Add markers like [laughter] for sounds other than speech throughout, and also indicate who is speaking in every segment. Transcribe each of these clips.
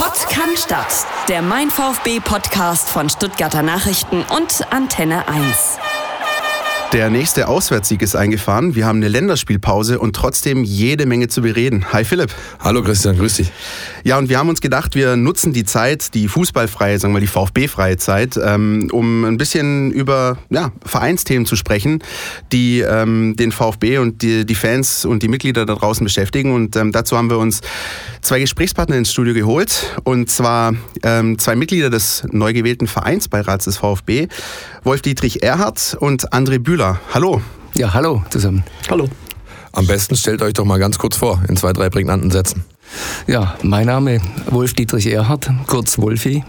Speaker 1: Pott kann Stadt. Der Mein VfB Podcast von Stuttgarter Nachrichten und Antenne 1.
Speaker 2: Der nächste Auswärtssieg ist eingefahren. Wir haben eine Länderspielpause und trotzdem jede Menge zu bereden. Hi Philipp.
Speaker 3: Hallo Christian, grüß dich.
Speaker 2: Ja, und wir haben uns gedacht, wir nutzen die Zeit, die fußballfreie, sagen wir mal die VfB-freie Zeit, ähm, um ein bisschen über ja, Vereinsthemen zu sprechen, die ähm, den VfB und die, die, Fans und die Mitglieder da draußen beschäftigen. Und ähm, dazu haben wir uns zwei Gesprächspartner ins Studio geholt. Und zwar ähm, zwei Mitglieder des neu gewählten Vereinsbeirats des VfB, Wolf-Dietrich Erhardt und André Bühler. Müller. Hallo.
Speaker 4: Ja, hallo zusammen.
Speaker 3: Hallo. Am besten stellt euch doch mal ganz kurz vor, in zwei, drei prägnanten Sätzen.
Speaker 4: Ja, mein Name Wolf-Dietrich Erhardt, kurz Wolfi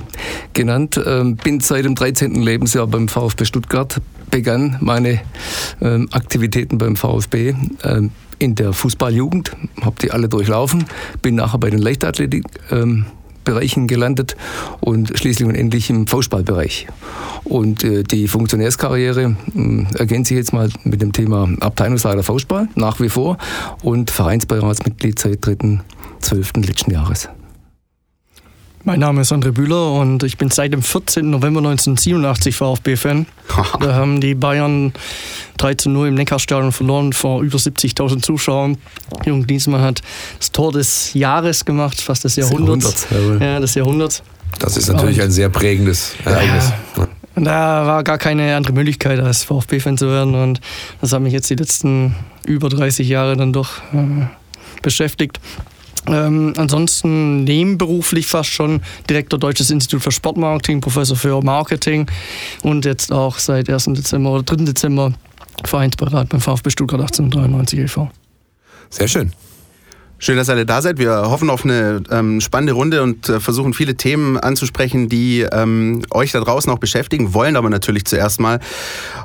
Speaker 4: genannt. Ähm, bin seit dem 13. Lebensjahr beim VfB Stuttgart, begann meine ähm, Aktivitäten beim VfB ähm, in der Fußballjugend, habe die alle durchlaufen, bin nachher bei den Leichtathletik Bereichen gelandet und schließlich und endlich im Faustballbereich. Und äh, die Funktionärskarriere äh, ergänze ich jetzt mal mit dem Thema Abteilungsleiter Faustball nach wie vor und Vereinsbeiratsmitglied seit 3.12. letzten Jahres.
Speaker 5: Mein Name ist André Bühler und ich bin seit dem 14. November 1987 VfB-Fan. [laughs] da haben die Bayern 3 zu 0 im Neckarstadion verloren vor über 70.000 Zuschauern. Jürgen Klinsmann hat das Tor des Jahres gemacht, fast des Jahrhunderts.
Speaker 4: Jahrhundert,
Speaker 5: ja, des Jahrhunderts.
Speaker 3: Das ist natürlich und, ein sehr prägendes Ereignis.
Speaker 5: Ja. Da war gar keine andere Möglichkeit, als VfB-Fan zu werden. Und das hat mich jetzt die letzten über 30 Jahre dann doch äh, beschäftigt. Ähm, ansonsten nebenberuflich fast schon Direktor Deutsches Institut für Sportmarketing, Professor für Marketing und jetzt auch seit 1. Dezember oder 3. Dezember Vereinsberat beim VfB Stuttgart 1893 e.V.
Speaker 3: Sehr schön.
Speaker 2: Schön, dass ihr alle da seid. Wir hoffen auf eine ähm, spannende Runde und äh, versuchen viele Themen anzusprechen, die ähm, euch da draußen auch beschäftigen, wollen aber natürlich zuerst mal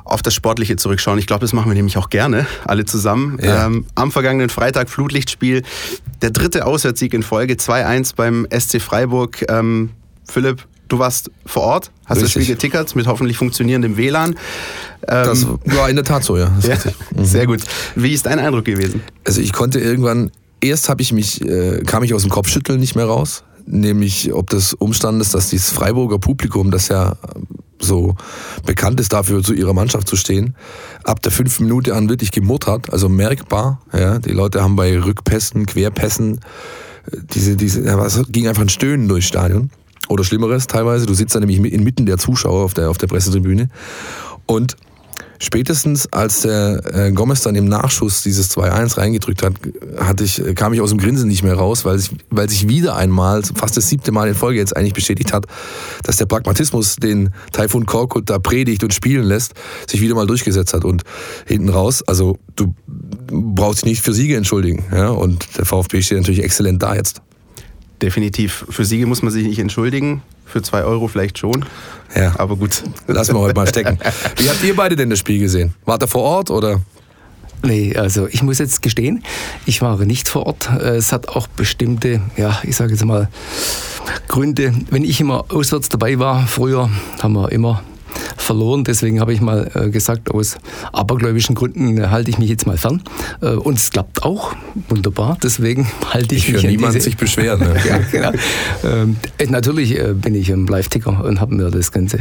Speaker 2: auf das Sportliche zurückschauen. Ich glaube, das machen wir nämlich auch gerne, alle zusammen. Ja. Ähm, am vergangenen Freitag Flutlichtspiel, der dritte Auswärtssieg in Folge, 2-1 beim SC Freiburg. Ähm, Philipp, du warst vor Ort, hast richtig. das Spiel getickert mit hoffentlich funktionierendem WLAN.
Speaker 3: das ähm, war in der Tat so, ja.
Speaker 2: ja mhm. Sehr gut. Wie ist dein Eindruck gewesen?
Speaker 3: Also ich konnte irgendwann erst habe ich mich, äh, kam ich aus dem Kopfschütteln nicht mehr raus. Nämlich, ob das Umstand ist, dass dieses Freiburger Publikum, das ja so bekannt ist dafür, zu ihrer Mannschaft zu stehen, ab der fünften Minute an wirklich gemurrt hat, also merkbar. Ja, die Leute haben bei Rückpässen, Querpässen, äh, diese, diese, ja, es ging einfach ein Stöhnen durchs Stadion. Oder Schlimmeres teilweise. Du sitzt da nämlich inmitten der Zuschauer auf der, auf der Pressetribüne. Und Spätestens als der äh, Gomez dann im Nachschuss dieses 2-1 reingedrückt hat, hatte ich, kam ich aus dem Grinsen nicht mehr raus, weil, ich, weil sich wieder einmal, fast das siebte Mal in Folge jetzt eigentlich bestätigt hat, dass der Pragmatismus, den Taifun Korkut da predigt und spielen lässt, sich wieder mal durchgesetzt hat. Und hinten raus, also du brauchst dich nicht für Siege entschuldigen. Ja? Und der VfB steht natürlich exzellent da jetzt.
Speaker 2: Definitiv. Für Siege muss man sich nicht entschuldigen. Für zwei Euro vielleicht schon.
Speaker 3: Ja. Aber gut. Lassen wir heute mal stecken. [laughs] Wie habt ihr beide denn das Spiel gesehen? Wart ihr vor Ort oder?
Speaker 4: Nee, also ich muss jetzt gestehen, ich war nicht vor Ort. Es hat auch bestimmte, ja, ich sage jetzt mal, Gründe. Wenn ich immer auswärts dabei war, früher haben wir immer verloren. Deswegen habe ich mal äh, gesagt, aus abergläubischen Gründen äh, halte ich mich jetzt mal fern. Äh, und es klappt auch wunderbar. Deswegen [laughs] halte ich,
Speaker 3: ich
Speaker 4: mich
Speaker 3: an niemand diese... sich beschweren. [laughs] Ne?
Speaker 4: ja, genau. Ähm, natürlich bin ich im Live-Ticker und habe mir das Ganze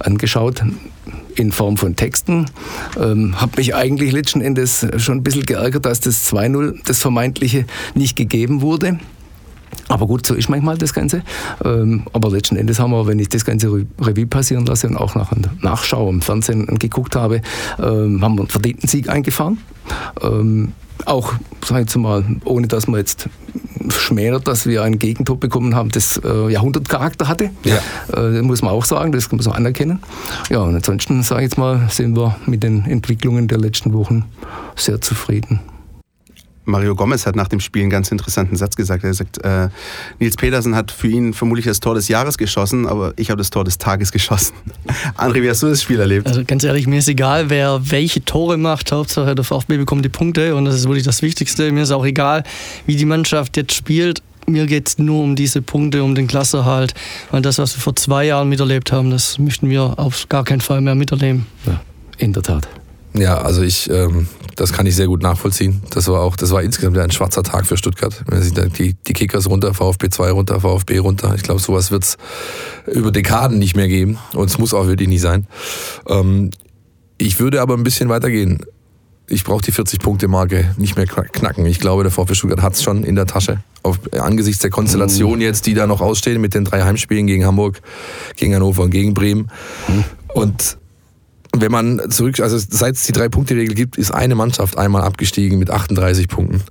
Speaker 4: angeschaut in Form von Texten. Ähm, habe mich eigentlich letzten Endes schon ein bisschen geärgert, dass das 2-0, das vermeintliche, nicht gegeben wurde. Aber gut, so ist manchmal das Ganze. Ähm, aber letzten Endes haben wir, wenn ich das ganze Revue passieren lasse und auch nach Nachschau im Fernsehen geguckt habe, ähm, haben wir einen verdienten Sieg eingefahren. Ähm, auch, sag ich mal, ohne dass man jetzt schmälert, dass wir einen Gegentor bekommen haben, das äh, Jahrhundertcharakter hatte. Ja. Äh, muss man auch sagen, das muss man anerkennen. Ja, und ansonsten, sage ich jetzt mal, sind wir mit den Entwicklungen der letzten Wochen sehr zufrieden.
Speaker 2: Mario Gomez hat nach dem Spiel einen ganz interessanten Satz gesagt. Er sagt, äh, Nils Petersen hat für ihn vermutlich das Tor des Jahres geschossen, aber ich habe das Tor des Tages geschossen. [laughs] André, wie hast du das Spiel erlebt?
Speaker 5: Also ganz ehrlich, mir ist egal, wer welche Tore macht. Hauptsache der VfB bekommt die Punkte und das ist wirklich das Wichtigste. Mir ist auch egal, wie die Mannschaft jetzt spielt. Mir geht es nur um diese Punkte, um den Klasserhalt. Weil das, was wir vor zwei Jahren miterlebt haben, das möchten wir auf gar keinen Fall mehr miterleben.
Speaker 4: Ja, in der Tat.
Speaker 3: Ja, also ich, ähm, das kann ich sehr gut nachvollziehen. Das war auch, das war insgesamt ein schwarzer Tag für Stuttgart. Man sieht die, die Kickers runter, VfB 2 runter, VfB runter. Ich glaube, sowas wird es über Dekaden nicht mehr geben und es muss auch wirklich nicht sein. Ähm, ich würde aber ein bisschen weitergehen. Ich brauche die 40-Punkte-Marke nicht mehr knacken. Ich glaube, der VfB Stuttgart hat es schon in der Tasche. Auf, angesichts der Konstellation mhm. jetzt, die da noch ausstehen mit den drei Heimspielen gegen Hamburg, gegen Hannover und gegen Bremen. Mhm. Und wenn man zurück, also seit es die Drei-Punkte-Regel gibt, ist eine Mannschaft einmal abgestiegen mit 38 Punkten.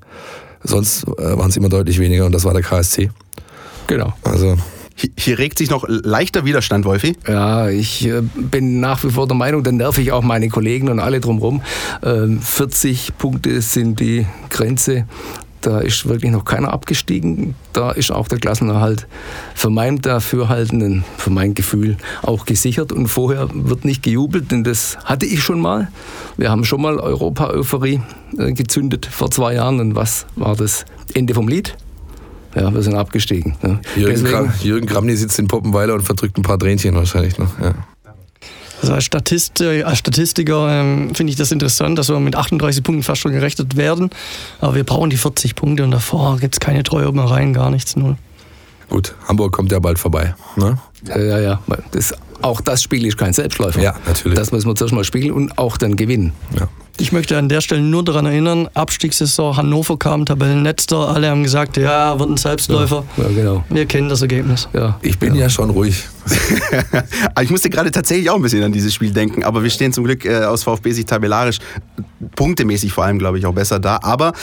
Speaker 3: Sonst äh, waren es immer deutlich weniger und das war der KSC.
Speaker 2: Genau. Also hier regt sich noch leichter Widerstand, Wolfi.
Speaker 4: Ja, ich äh, bin nach wie vor der Meinung, dann nerv ich auch meine Kollegen und alle drumherum. 40 ähm, Punkte sind die Grenze. Da ist wirklich noch keiner abgestiegen. Da ist auch der Klassenerhalt für mein Dafürhalten, für mein Gefühl auch gesichert. Und vorher wird nicht gejubelt, denn das hatte ich schon mal. Wir haben schon mal Europa-Euphorie äh, gezündet vor zwei Jahren. Und was war das Ende vom Lied? Ja, wir sind abgestiegen.
Speaker 3: Ja. Jürgen, Deswegen, Jürgen Kramny sitzt in Poppenweiler und verdrückt ein paar Tränchen wahrscheinlich noch. Ja.
Speaker 5: Also als, Statist, als Statistiker ähm, finde ich das interessant, dass wir mit 38 Punkten fast schon gerechnet werden. Aber wir brauchen die 40 Punkte und davor gibt es keine Treue mehr rein, gar nichts, null.
Speaker 3: Gut, Hamburg kommt ja bald vorbei. Ne?
Speaker 4: Ja, ja, ja. Das, auch das Spiel ist kein Selbstläufer.
Speaker 3: Ja, natürlich.
Speaker 4: Das müssen wir zuerst mal spielen und auch dann gewinnen.
Speaker 5: Ja. Ich möchte an der Stelle nur daran erinnern, Abstiegssaison, Hannover kam, Tabellenletzter, alle haben gesagt, ja, wird ein Selbstläufer. Ja, ja genau. Wir kennen das Ergebnis.
Speaker 3: Ja. Ich bin ja, ja schon ruhig. [laughs]
Speaker 2: ich musste gerade tatsächlich auch ein bisschen an dieses Spiel denken, aber wir stehen zum Glück äh, aus VfB-Sicht tabellarisch, punktemäßig vor allem, glaube ich, auch besser da. Aber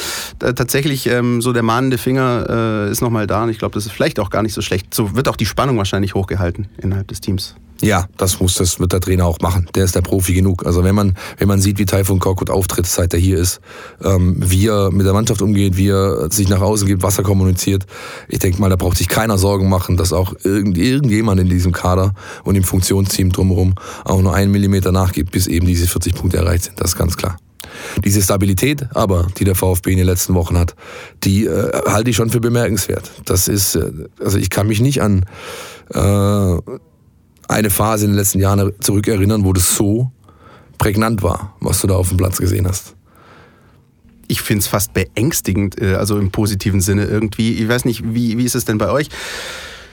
Speaker 2: äh, tatsächlich, ähm, so der mahnende Finger äh, ist nochmal da und ich glaube, das ist vielleicht auch gar nicht so schlecht. So wird auch die Spannung wahrscheinlich hochgehalten innerhalb des Teams.
Speaker 3: Ja, das muss, das wird der Trainer auch machen. Der ist der Profi genug. Also wenn man, wenn man sieht, wie Taifun Korkut auftritt, seit er hier ist, ähm, wie er mit der Mannschaft umgeht, wie er sich nach außen gibt, was er kommuniziert, ich denke mal, da braucht sich keiner Sorgen machen, dass auch irgend, irgendjemand in diesem Kader und im Funktionsteam drumherum auch nur einen Millimeter nachgibt, bis eben diese 40 Punkte erreicht sind. Das ist ganz klar. Diese Stabilität aber, die der VfB in den letzten Wochen hat, die äh, halte ich schon für bemerkenswert. Das ist, äh, also ich kann mich nicht an äh, eine Phase in den letzten Jahren zurückerinnern, wo das so prägnant war, was du da auf dem Platz gesehen hast?
Speaker 2: Ich finde es fast beängstigend, äh, also im positiven Sinne irgendwie. Ich weiß nicht, wie, wie ist es denn bei euch?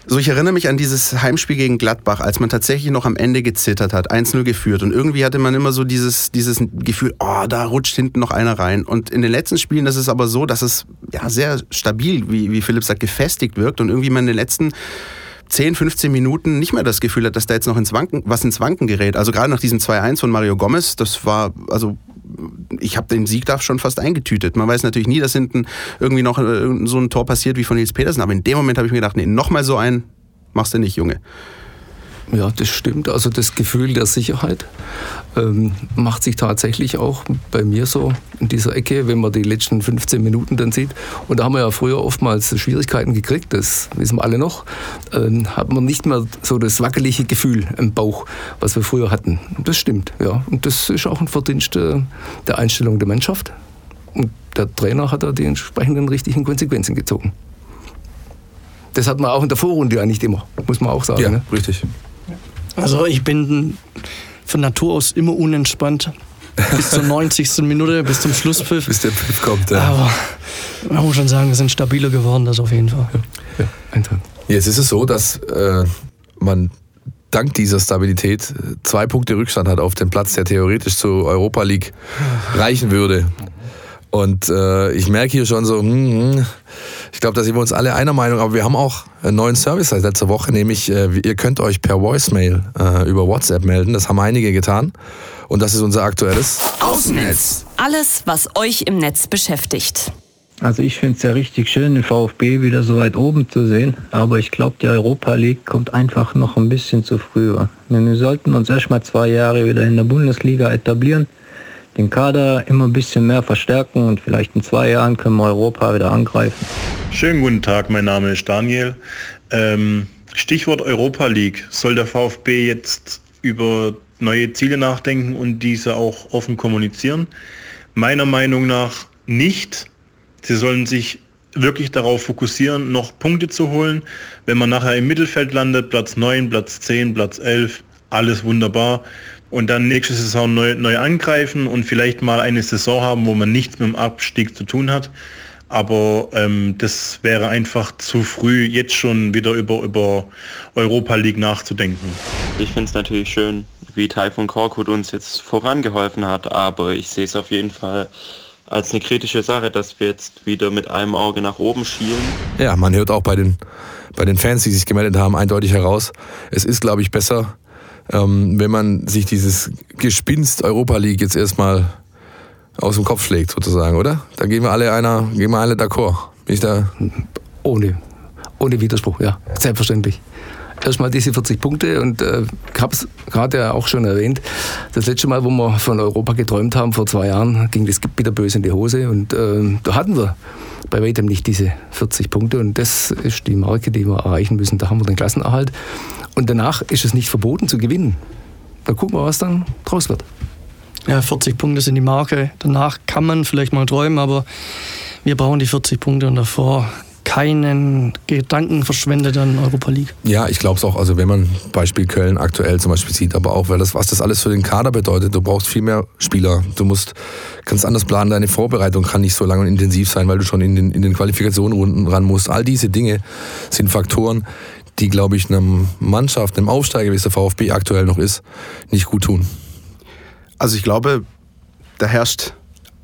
Speaker 2: So, ich erinnere mich an dieses Heimspiel gegen Gladbach, als man tatsächlich noch am Ende gezittert hat, 1-0 geführt. Und irgendwie hatte man immer so dieses, dieses Gefühl, oh, da rutscht hinten noch einer rein. Und in den letzten Spielen ist es aber so, dass es ja sehr stabil, wie, wie Philipp sagt, gefestigt wirkt. Und irgendwie man in den letzten 10, 15 Minuten nicht mehr das Gefühl hat, dass da jetzt noch ins Wanken, was ins Wanken gerät. Also gerade nach diesem 2-1 von Mario Gomez, das war, also ich habe den Sieg da schon fast eingetütet. Man weiß natürlich nie, dass hinten irgendwie noch äh, so ein Tor passiert wie von Nils Petersen, aber in dem Moment habe ich mir gedacht, nee, nochmal so ein machst du nicht, Junge.
Speaker 4: Ja, das stimmt. Also das Gefühl der Sicherheit ähm, macht sich tatsächlich auch bei mir so in dieser Ecke, wenn man die letzten 15 Minuten dann sieht. Und da haben wir ja früher oftmals Schwierigkeiten gekriegt, das wissen wir alle noch. Ähm, hat man nicht mehr so das wackelige Gefühl im Bauch, was wir früher hatten. Das stimmt, ja. Und das ist auch ein Verdienst äh, der Einstellung der Mannschaft. Und der Trainer hat da die entsprechenden richtigen Konsequenzen gezogen. Das hat man auch in der Vorrunde ja nicht immer, muss man auch sagen.
Speaker 3: Ja, ne? richtig.
Speaker 5: Also ich bin von Natur aus immer unentspannt. Bis zur 90. Minute, bis zum Schlusspfiff.
Speaker 3: Bis der Pfiff kommt, ja.
Speaker 5: Aber man muss schon sagen, wir sind stabiler geworden, das auf jeden Fall. Ja,
Speaker 3: ja Jetzt ist es so, dass äh, man dank dieser Stabilität äh, zwei Punkte Rückstand hat auf den Platz, der theoretisch zur Europa League reichen würde. Und äh, ich merke hier schon so, hm, hm, ich glaube, da sind wir uns alle einer Meinung, aber wir haben auch einen neuen Service seit letzter Woche, nämlich äh, ihr könnt euch per Voicemail äh, über WhatsApp melden. Das haben einige getan. Und das ist unser aktuelles
Speaker 1: Außennetz. Alles, was euch im Netz beschäftigt.
Speaker 6: Also ich finde es ja richtig schön, den VfB wieder so weit oben zu sehen. Aber ich glaube, die Europa League kommt einfach noch ein bisschen zu früh. Wir sollten uns erst mal zwei Jahre wieder in der Bundesliga etablieren den Kader immer ein bisschen mehr verstärken und vielleicht in zwei Jahren können wir Europa wieder angreifen.
Speaker 7: Schönen guten Tag, mein Name ist Daniel. Ähm, Stichwort Europa League. Soll der VfB jetzt über neue Ziele nachdenken und diese auch offen kommunizieren? Meiner Meinung nach nicht. Sie sollen sich wirklich darauf fokussieren, noch Punkte zu holen. Wenn man nachher im Mittelfeld landet, Platz 9, Platz 10, Platz 11, alles wunderbar. Und dann nächste Saison neu, neu angreifen und vielleicht mal eine Saison haben, wo man nichts mit dem Abstieg zu tun hat. Aber ähm, das wäre einfach zu früh, jetzt schon wieder über, über Europa League nachzudenken.
Speaker 8: Ich finde es natürlich schön, wie Taifun Korkut uns jetzt vorangeholfen hat, aber ich sehe es auf jeden Fall als eine kritische Sache, dass wir jetzt wieder mit einem Auge nach oben schielen.
Speaker 3: Ja, man hört auch bei den, bei den Fans, die sich gemeldet haben, eindeutig heraus. Es ist, glaube ich, besser, ähm, wenn man sich dieses Gespinst Europa League jetzt erstmal aus dem Kopf schlägt, sozusagen, oder? Da gehen wir alle einer, gehen wir alle d'accord. Bin ich da?
Speaker 4: Ohne, ohne Widerspruch, ja, selbstverständlich erstmal diese 40 Punkte und äh, ich habe es gerade ja auch schon erwähnt. Das letzte Mal, wo wir von Europa geträumt haben, vor zwei Jahren, ging das bitterböse in die Hose und äh, da hatten wir bei weitem nicht diese 40 Punkte und das ist die Marke, die wir erreichen müssen. Da haben wir den Klassenerhalt und danach ist es nicht verboten zu gewinnen. Da gucken wir, was dann draus wird.
Speaker 5: Ja, 40 Punkte sind die Marke. Danach kann man vielleicht mal träumen, aber wir brauchen die 40 Punkte und davor keinen Gedanken verschwendet an Europa League.
Speaker 3: Ja, ich glaube es auch. Also wenn man Beispiel Köln aktuell zum Beispiel sieht, aber auch, weil das, was das alles für den Kader bedeutet, du brauchst viel mehr Spieler. Du musst ganz anders planen, deine Vorbereitung kann nicht so lang und intensiv sein, weil du schon in den, in den Qualifikationsrunden ran musst. All diese Dinge sind Faktoren, die, glaube ich, einem Mannschaft, einem Aufsteiger, wie es der VfB aktuell noch ist, nicht gut tun.
Speaker 2: Also ich glaube, da herrscht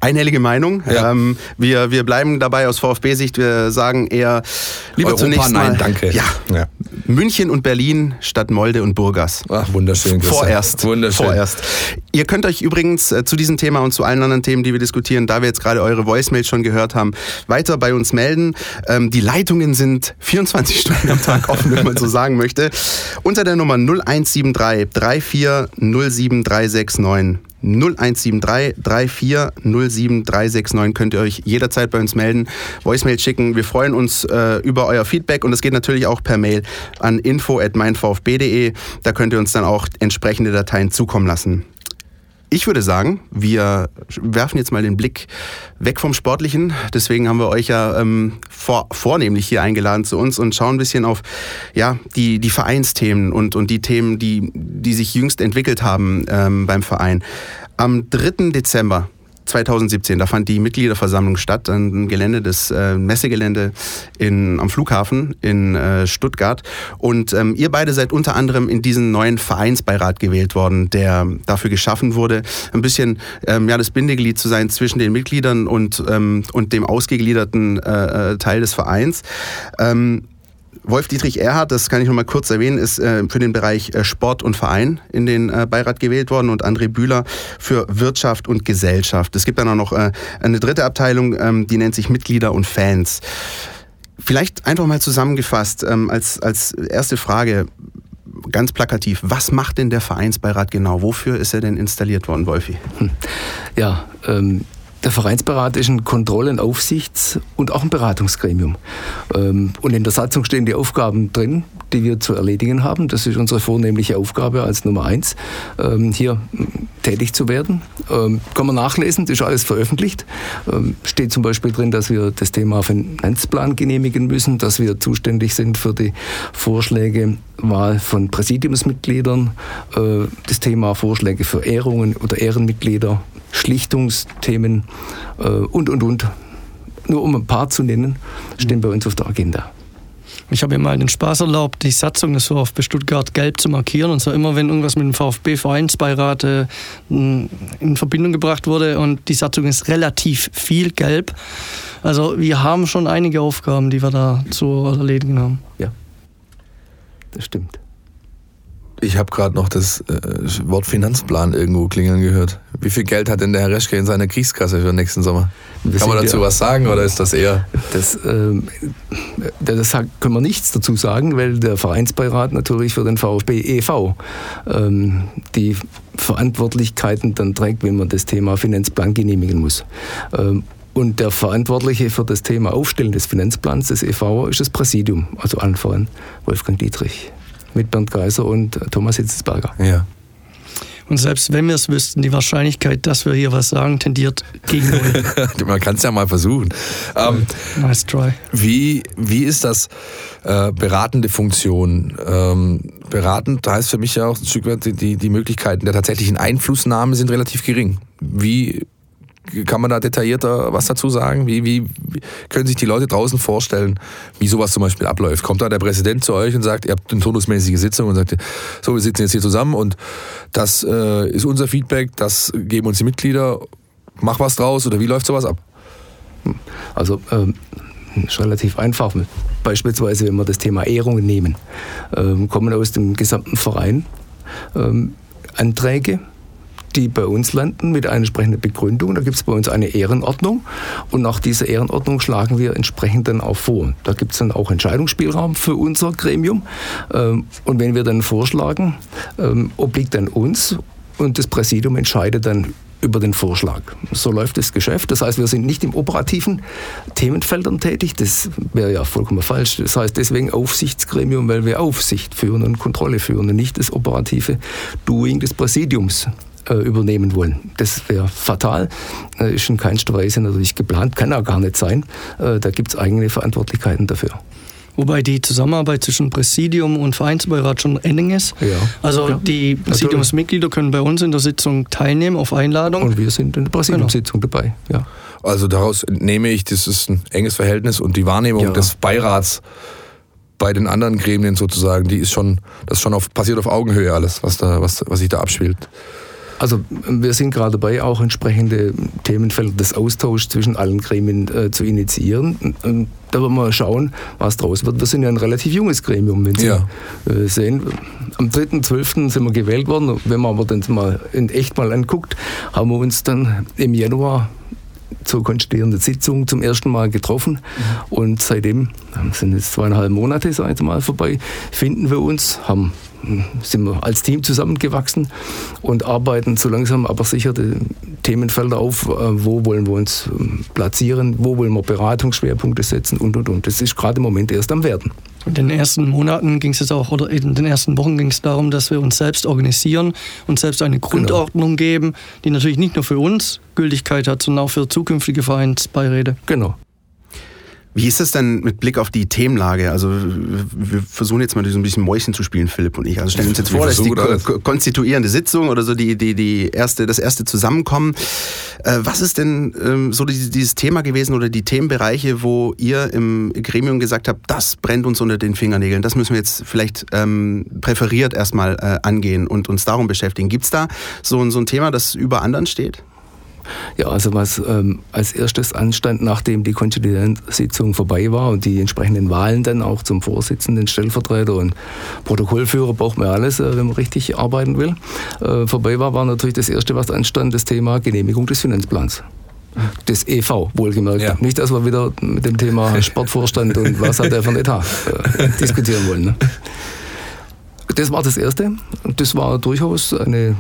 Speaker 2: einhellige Meinung. Ja. Ähm, wir, wir bleiben dabei aus VfB-Sicht. Wir sagen eher lieber
Speaker 3: Europa,
Speaker 2: zunächst
Speaker 3: nein,
Speaker 2: mal,
Speaker 3: danke.
Speaker 2: Ja, ja, München und Berlin statt Molde und Burgas.
Speaker 3: Ach, wunderschön.
Speaker 2: Christian. Vorerst.
Speaker 3: Wunderschön.
Speaker 2: Vorerst. Ihr könnt euch übrigens äh, zu diesem Thema und zu allen anderen Themen, die wir diskutieren, da wir jetzt gerade eure Voicemail schon gehört haben, weiter bei uns melden. Ähm, die Leitungen sind 24 [laughs] Stunden am Tag offen, wenn man so sagen möchte. Unter der Nummer 0173 3407369. 0173 3407 369 könnt ihr euch jederzeit bei uns melden, Voicemail schicken. Wir freuen uns äh, über euer Feedback und es geht natürlich auch per Mail an info@meinvfb.de. Da könnt ihr uns dann auch entsprechende Dateien zukommen lassen. Ich würde sagen, wir werfen jetzt mal den Blick weg vom Sportlichen. Deswegen haben wir euch ja ähm, vor, vornehmlich hier eingeladen zu uns und schauen ein bisschen auf ja, die, die Vereinsthemen und, und die Themen, die, die sich jüngst entwickelt haben ähm, beim Verein. Am 3. Dezember 2017, da fand die Mitgliederversammlung statt, ein Gelände, das äh, Messegelände in, am Flughafen in äh, Stuttgart. Und ähm, ihr beide seid unter anderem in diesen neuen Vereinsbeirat gewählt worden, der dafür geschaffen wurde, ein bisschen ähm, ja, das Bindeglied zu sein zwischen den Mitgliedern und, ähm, und dem ausgegliederten äh, äh Teil des Vereins. Ähm, Wolf-Dietrich Erhard, das kann ich noch mal kurz erwähnen, ist äh, für den Bereich äh, Sport und Verein in den äh, Beirat gewählt worden und André Bühler für Wirtschaft und Gesellschaft. Es gibt dann auch noch eine dritte Abteilung, ähm, die nennt sich Mitglieder und Fans. Vielleicht einfach mal zusammengefasst ähm, als, als erste Frage, ganz plakativ, was macht denn der Vereinsbeirat genau? Wofür ist er denn installiert worden, Wolfi? Hm.
Speaker 4: Ja, ähm, der Vereinsberat ist ein Kontroll- und Aufsichts- und auch ein Beratungsgremium. Ähm, und in der Satzung stehen die Aufgaben drin, die wir zu erledigen haben. Das ist unsere vornehmliche Aufgabe als Nummer eins, ähm, hier tätig zu werden. Ähm, kann man nachlesen, das ist alles veröffentlicht. Steht zum Beispiel drin, dass wir das Thema Finanzplan genehmigen müssen, dass wir zuständig sind für die Vorschläge Wahl von Präsidiumsmitgliedern, äh, das Thema Vorschläge für Ehrungen oder Ehrenmitglieder, Schlichtungsthemen äh, und, und, und. Nur um ein paar zu nennen, stehen bei uns auf der Agenda.
Speaker 5: Ich habe mir mal den Spaß erlaubt, die Satzung des VfB Stuttgart gelb zu markieren. Und zwar immer, wenn irgendwas mit dem VfB-Vereinsbeirat äh, in Verbindung gebracht wurde. Und die Satzung ist relativ viel gelb. Also wir haben schon einige Aufgaben, die wir da zu erledigen haben.
Speaker 4: Ja, das stimmt.
Speaker 3: Ich habe gerade noch das äh, Wort Finanzplan irgendwo klingeln gehört. Wie viel Geld hat denn der Herr Reschke in seiner Kriegskasse für nächsten Sommer? Kann man dazu was sagen oder ist das eher?
Speaker 4: Das, äh, das können wir nichts dazu sagen, weil der Vereinsbeirat natürlich für den VfB e.V. Ähm, die Verantwortlichkeiten dann trägt, wenn man das Thema Finanzplan genehmigen muss. Ähm, und der Verantwortliche für das Thema Aufstellen des Finanzplans des e.V. ist das Präsidium, also allen voran Wolfgang Dietrich mit Bernd Geiser und Thomas Hitzelsberger.
Speaker 3: Ja.
Speaker 5: Und selbst wenn wir es wüssten, die Wahrscheinlichkeit, dass wir hier was sagen, tendiert gegen null. [laughs]
Speaker 3: Man kann es ja mal versuchen. Ähm,
Speaker 5: nice try.
Speaker 3: Wie, wie ist das äh, beratende Funktion? Ähm, beratend heißt für mich ja auch ein Stück weit, die, die Möglichkeiten der tatsächlichen Einflussnahme sind relativ gering. Wie kann man da detaillierter was dazu sagen? Wie, wie, können sich die Leute draußen vorstellen, wie sowas zum Beispiel abläuft? Kommt da der Präsident zu euch und sagt, ihr habt eine turnusmäßige Sitzung und sagt, so, wir sitzen jetzt hier zusammen und das äh, ist unser Feedback, das geben uns die Mitglieder, mach was draus oder wie läuft sowas ab?
Speaker 4: Also ähm, ist relativ einfach. Beispielsweise, wenn wir das Thema Ehrungen nehmen, ähm, kommen aus dem gesamten Verein ähm, Anträge die bei uns landen mit einer entsprechenden Begründung. Da gibt es bei uns eine Ehrenordnung und nach dieser Ehrenordnung schlagen wir entsprechend dann auch vor. Da gibt es dann auch Entscheidungsspielraum für unser Gremium. Ähm, und wenn wir dann vorschlagen, ähm, obliegt dann uns und das Präsidium entscheidet dann über den Vorschlag. So läuft das Geschäft. Das heißt, wir sind nicht im operativen Themenfeldern tätig. Das wäre ja vollkommen falsch. Das heißt deswegen Aufsichtsgremium, weil wir Aufsicht führen und Kontrolle führen und nicht das operative Doing des Präsidiums äh, übernehmen wollen. Das wäre fatal, äh, ist in keinster Weise natürlich geplant, kann auch gar nicht sein. Äh, da gibt es eigene Verantwortlichkeiten dafür.
Speaker 5: Wobei die Zusammenarbeit zwischen Präsidium und Vereinsbeirat schon eng ist. Ja. Also ja, die Präsidiumsmitglieder können bei uns in der Sitzung teilnehmen auf Einladung.
Speaker 4: Und wir sind in der Präsidiumssitzung genau. dabei. Ja.
Speaker 3: Also daraus entnehme ich, das ist ein enges Verhältnis und die Wahrnehmung ja. des Beirats bei den anderen Gremien sozusagen, die ist schon, das ist schon auf, passiert auf Augenhöhe alles, was da, was, was sich da abspielt.
Speaker 4: Also wir sind gerade dabei, auch entsprechende Themenfelder des Austauschs zwischen allen Gremien äh, zu initiieren. Und da wollen wir schauen, was draus wird. Wir sind ja ein relativ junges Gremium, wenn Sie ja. äh, sehen. Am 3.12. sind wir gewählt worden. Wenn man aber dann mal in echt mal anguckt, haben wir uns dann im Januar zur konstituierenden Sitzung zum ersten Mal getroffen. Mhm. Und seitdem, sind jetzt zweieinhalb Monate, sag ich mal, vorbei, finden wir uns, haben sind wir als Team zusammengewachsen und arbeiten so langsam aber sicher die Themenfelder auf, äh, wo wollen wir uns ähm, platzieren, wo wollen wir Beratungsschwerpunkte setzen und und und. Das ist gerade im Moment erst am Werden.
Speaker 5: In den ersten Monaten ging es jetzt auch, oder in den ersten Wochen ging es darum, dass wir uns selbst organisieren und selbst eine genau. Grundordnung genau. geben, die natürlich nicht nur für uns Gültigkeit hat, sondern auch für zukünftige Vereinsbeiräte.
Speaker 4: Genau.
Speaker 2: Wie ist das denn mit Blick auf die Themenlage? Also wir versuchen jetzt mal so ein bisschen Mäuschen zu spielen, Philipp und ich. Also stellen uns jetzt vor, dass die konstituierende Sitzung oder so die, die, die erste, das erste Zusammenkommen. Äh, was ist denn ähm, so dieses Thema gewesen oder die Themenbereiche, wo ihr im Gremium gesagt habt, das brennt uns unter den Fingernägeln, das müssen wir jetzt vielleicht ähm, präferiert erstmal äh, angehen und uns darum beschäftigen. Gibt es da so, so ein Thema, das über anderen steht?
Speaker 4: Ja, also was ähm, als erstes anstand, nachdem die Konstituierendsitzung vorbei war und die entsprechenden Wahlen dann auch zum Vorsitzenden, Stellvertreter und Protokollführer braucht man alles, äh, wenn man richtig arbeiten will, äh, vorbei war, war natürlich das erste, was anstand, das Thema Genehmigung des Finanzplans des EV, wohlgemerkt. Ja. Nicht, dass wir wieder mit dem Thema [laughs] Sportvorstand und was hat er von Etat äh, [laughs] diskutieren wollen. Ne? Das war das Erste. Das war durchaus eine,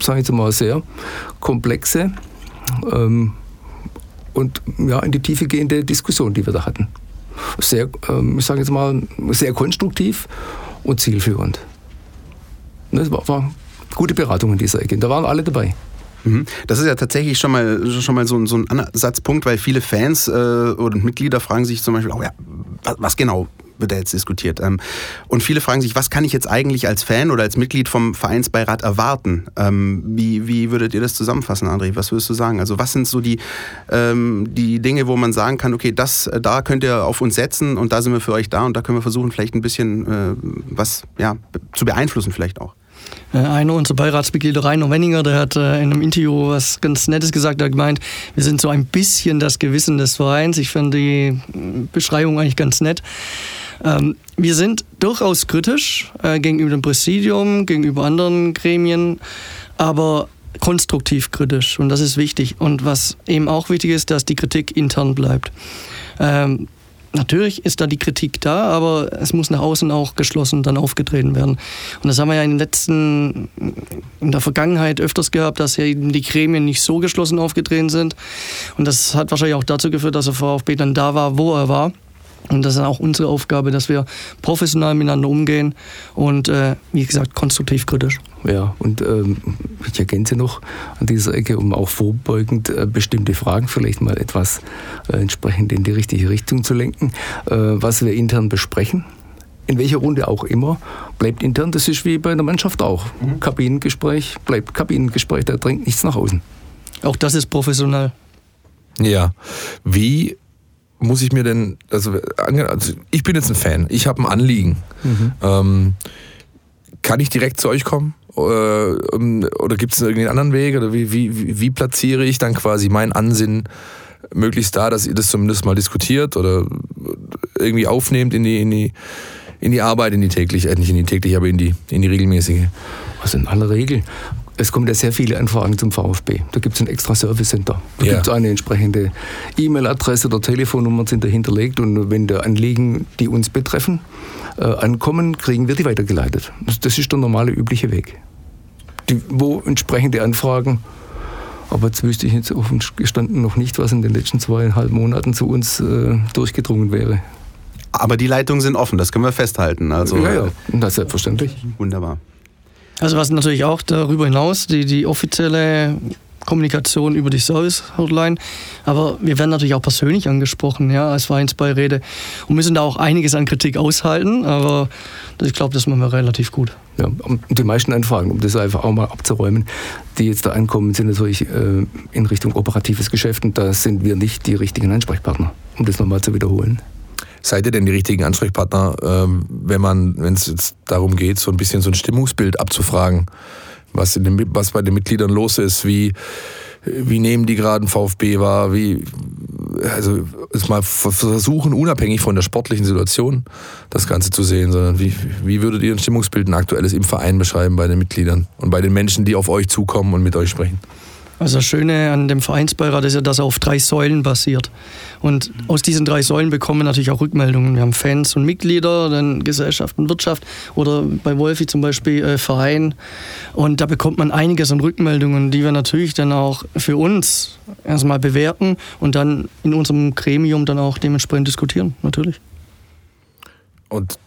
Speaker 4: sage ich jetzt mal, sehr komplexe und ja, in die Tiefe gehende Diskussion, die wir da hatten. Sehr, ähm, ich sage jetzt mal, sehr konstruktiv und zielführend. Das war, war gute Beratung in dieser Ecke. Da waren alle dabei.
Speaker 2: Mhm. Das ist ja tatsächlich schon mal, schon mal so, ein, so ein Ansatzpunkt, weil viele Fans äh, oder Mitglieder fragen sich zum Beispiel, oh ja, was genau wird da jetzt diskutiert. Ähm, und viele fragen sich, was kann ich jetzt eigentlich als Fan oder als Mitglied vom Vereinsbeirat erwarten? Ähm, wie, wie würdet ihr das zusammenfassen, André? Was würdest du sagen? Also was sind so die, ähm, die Dinge, wo man sagen kann, okay, das, äh, da könnt ihr auf uns setzen und da sind wir für euch da und da können wir versuchen, vielleicht ein bisschen äh, was ja, zu beeinflussen vielleicht auch?
Speaker 5: Äh, einer unserer Beiratsmitglieder, Rainer Wenninger, der hat in einem Interview was ganz Nettes gesagt. Er hat gemeint, wir sind so ein bisschen das Gewissen des Vereins. Ich fand die Beschreibung eigentlich ganz nett. Ähm, wir sind durchaus kritisch äh, gegenüber dem Präsidium, gegenüber anderen Gremien, aber konstruktiv kritisch und das ist wichtig. Und was eben auch wichtig ist, dass die Kritik intern bleibt. Ähm, natürlich ist da die Kritik da, aber es muss nach außen auch geschlossen dann aufgetreten werden. Und das haben wir ja in den letzten, in der Vergangenheit öfters gehabt, dass eben die Gremien nicht so geschlossen aufgetreten sind. Und das hat wahrscheinlich auch dazu geführt, dass der VfB dann da war, wo er war. Und das ist auch unsere Aufgabe, dass wir professionell miteinander umgehen und, äh, wie gesagt, konstruktiv kritisch.
Speaker 4: Ja, und ähm, ich ergänze noch an dieser Ecke, um auch vorbeugend äh, bestimmte Fragen vielleicht mal etwas äh, entsprechend in die richtige Richtung zu lenken, äh, was wir intern besprechen. In welcher Runde auch immer, bleibt intern, das ist wie bei der Mannschaft auch. Mhm. Kabinengespräch bleibt Kabinengespräch, da dringt nichts nach außen.
Speaker 5: Auch das ist professionell.
Speaker 3: Ja. Wie muss ich mir denn, also, also ich bin jetzt ein Fan, ich habe ein Anliegen. Mhm. Ähm, kann ich direkt zu euch kommen? Oder, oder gibt es irgendeinen anderen Weg? Oder wie, wie, wie platziere ich dann quasi mein Ansinnen möglichst da, dass ihr das zumindest mal diskutiert oder irgendwie aufnehmt in die, in die, in die Arbeit, in die tägliche, äh, nicht in die tägliche, aber in die, in die regelmäßige?
Speaker 4: Also in aller Regel es kommen ja sehr viele Anfragen zum VfB. Da gibt es ein extra Service Center. Da ja. gibt es eine entsprechende E-Mail-Adresse oder Telefonnummern sind dahinterlegt und wenn der Anliegen, die uns betreffen, äh, ankommen, kriegen wir die weitergeleitet. Das ist der normale, übliche Weg. Die, wo entsprechende Anfragen, aber jetzt wüsste ich jetzt offen gestanden noch nicht, was in den letzten zweieinhalb Monaten zu uns äh, durchgedrungen wäre.
Speaker 2: Aber die Leitungen sind offen, das können wir festhalten. Also,
Speaker 4: ja, ja, das selbstverständlich.
Speaker 2: Wunderbar.
Speaker 5: Also was natürlich auch darüber hinaus, die, die offizielle Kommunikation über die Service-Hotline. Aber wir werden natürlich auch persönlich angesprochen, ja, als Vereinsbeirede und müssen da auch einiges an Kritik aushalten. Aber ich glaube, das machen wir relativ gut.
Speaker 4: Ja, die meisten Anfragen, um das einfach auch mal abzuräumen, die jetzt da ankommen, sind natürlich äh, in Richtung operatives Geschäft und da sind wir nicht die richtigen Ansprechpartner, um das nochmal zu wiederholen.
Speaker 3: Seid ihr denn die richtigen Ansprechpartner, ähm, wenn man, wenn es jetzt darum geht, so ein bisschen so ein Stimmungsbild abzufragen, was, in den, was bei den Mitgliedern los ist, wie, wie nehmen die gerade ein VfB wahr, wie, also es mal versuchen, unabhängig von der sportlichen Situation das Ganze zu sehen, sondern wie, wie würdet ihr ein Stimmungsbild ein aktuelles im Verein beschreiben bei den Mitgliedern und bei den Menschen, die auf euch zukommen und mit euch sprechen?
Speaker 5: Also das Schöne an dem Vereinsbeirat ist ja, dass er auf drei Säulen basiert. Und aus diesen drei Säulen bekommen wir natürlich auch Rückmeldungen. Wir haben Fans und Mitglieder, dann Gesellschaft und Wirtschaft oder bei Wolfi zum Beispiel äh, Verein. Und da bekommt man einiges an Rückmeldungen, die wir natürlich dann auch für uns erstmal bewerten und dann in unserem Gremium dann auch dementsprechend diskutieren, natürlich.
Speaker 3: Und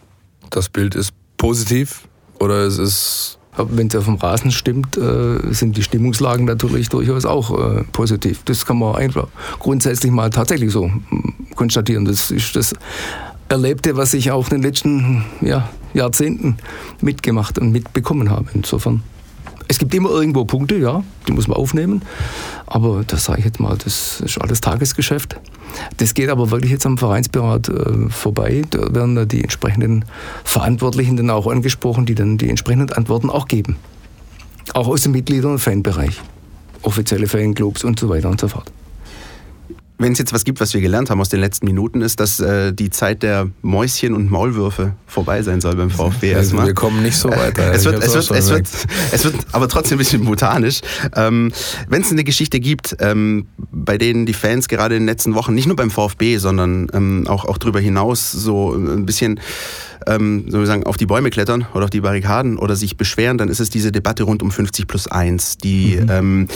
Speaker 3: das Bild ist positiv oder es ist
Speaker 4: wenn es auf dem Rasen stimmt, äh, sind die Stimmungslagen natürlich durchaus auch äh, positiv. Das kann man einfach grundsätzlich mal tatsächlich so hm, konstatieren. Das ist das Erlebte, was ich auch in den letzten ja, Jahrzehnten mitgemacht und mitbekommen habe. Insofern. Es gibt immer irgendwo Punkte, ja, die muss man aufnehmen. Aber das sage ich jetzt mal, das ist alles Tagesgeschäft. Das geht aber wirklich jetzt am Vereinsberat äh, vorbei. Da werden die entsprechenden Verantwortlichen dann auch angesprochen, die dann die entsprechenden Antworten auch geben. Auch aus dem Mitglieder- und Fanbereich. Offizielle Fanclubs und so weiter und so fort
Speaker 2: wenn es jetzt was gibt, was wir gelernt haben aus den letzten Minuten, ist, dass äh, die Zeit der Mäuschen und Maulwürfe vorbei sein soll beim VfB
Speaker 3: also erstmal. Wir kommen nicht so weiter.
Speaker 2: es, wird, es, wird, es, wird, es wird aber trotzdem ein bisschen botanisch. Ähm, wenn es eine Geschichte gibt, ähm, bei denen die Fans gerade in den letzten Wochen, nicht nur beim VfB, sondern ähm, auch, auch darüber hinaus so ein bisschen ähm, soll ich sagen, auf die Bäume klettern oder auf die Barrikaden oder sich beschweren, dann ist es diese Debatte rund um 50 plus 1. Die, mhm. ähm,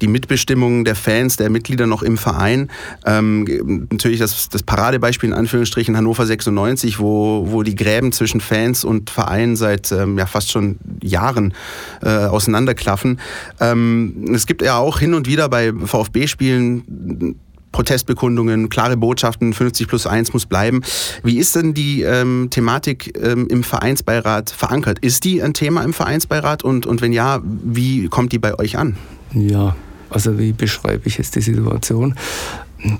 Speaker 2: die Mitbestimmung der Fans, der Mitglieder noch im Verein. Ähm, natürlich das, das Paradebeispiel in Anführungsstrichen Hannover 96, wo, wo die Gräben zwischen Fans und Verein seit ähm, ja, fast schon Jahren äh, auseinanderklaffen. Ähm, es gibt ja auch hin und wieder bei VfB-Spielen Protestbekundungen, klare Botschaften, 50 plus 1 muss bleiben. Wie ist denn die ähm, Thematik ähm, im Vereinsbeirat verankert? Ist die ein Thema im Vereinsbeirat und, und wenn ja, wie kommt die bei euch an?
Speaker 4: Ja, also wie beschreibe ich jetzt die Situation?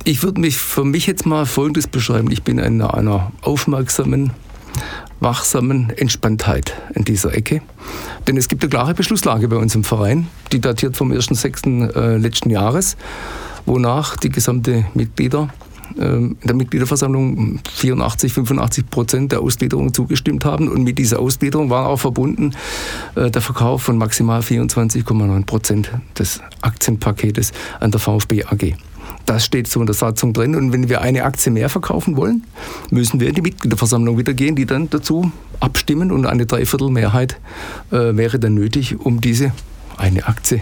Speaker 4: Ich würde mich für mich jetzt mal Folgendes beschreiben. Ich bin in einer aufmerksamen, wachsamen Entspanntheit in dieser Ecke. Denn es gibt eine klare Beschlusslage bei uns im Verein, die datiert vom 1.6. Äh, letzten Jahres wonach die gesamte Mitglieder ähm, in der Mitgliederversammlung 84, 85 Prozent der Ausgliederung zugestimmt haben. Und mit dieser Ausgliederung war auch verbunden äh, der Verkauf von maximal 24,9 Prozent des Aktienpaketes an der VfB AG. Das steht so in der Satzung drin. Und wenn wir eine Aktie mehr verkaufen wollen, müssen wir in die Mitgliederversammlung wieder gehen, die dann dazu abstimmen. Und eine Dreiviertelmehrheit äh, wäre dann nötig, um diese eine Aktie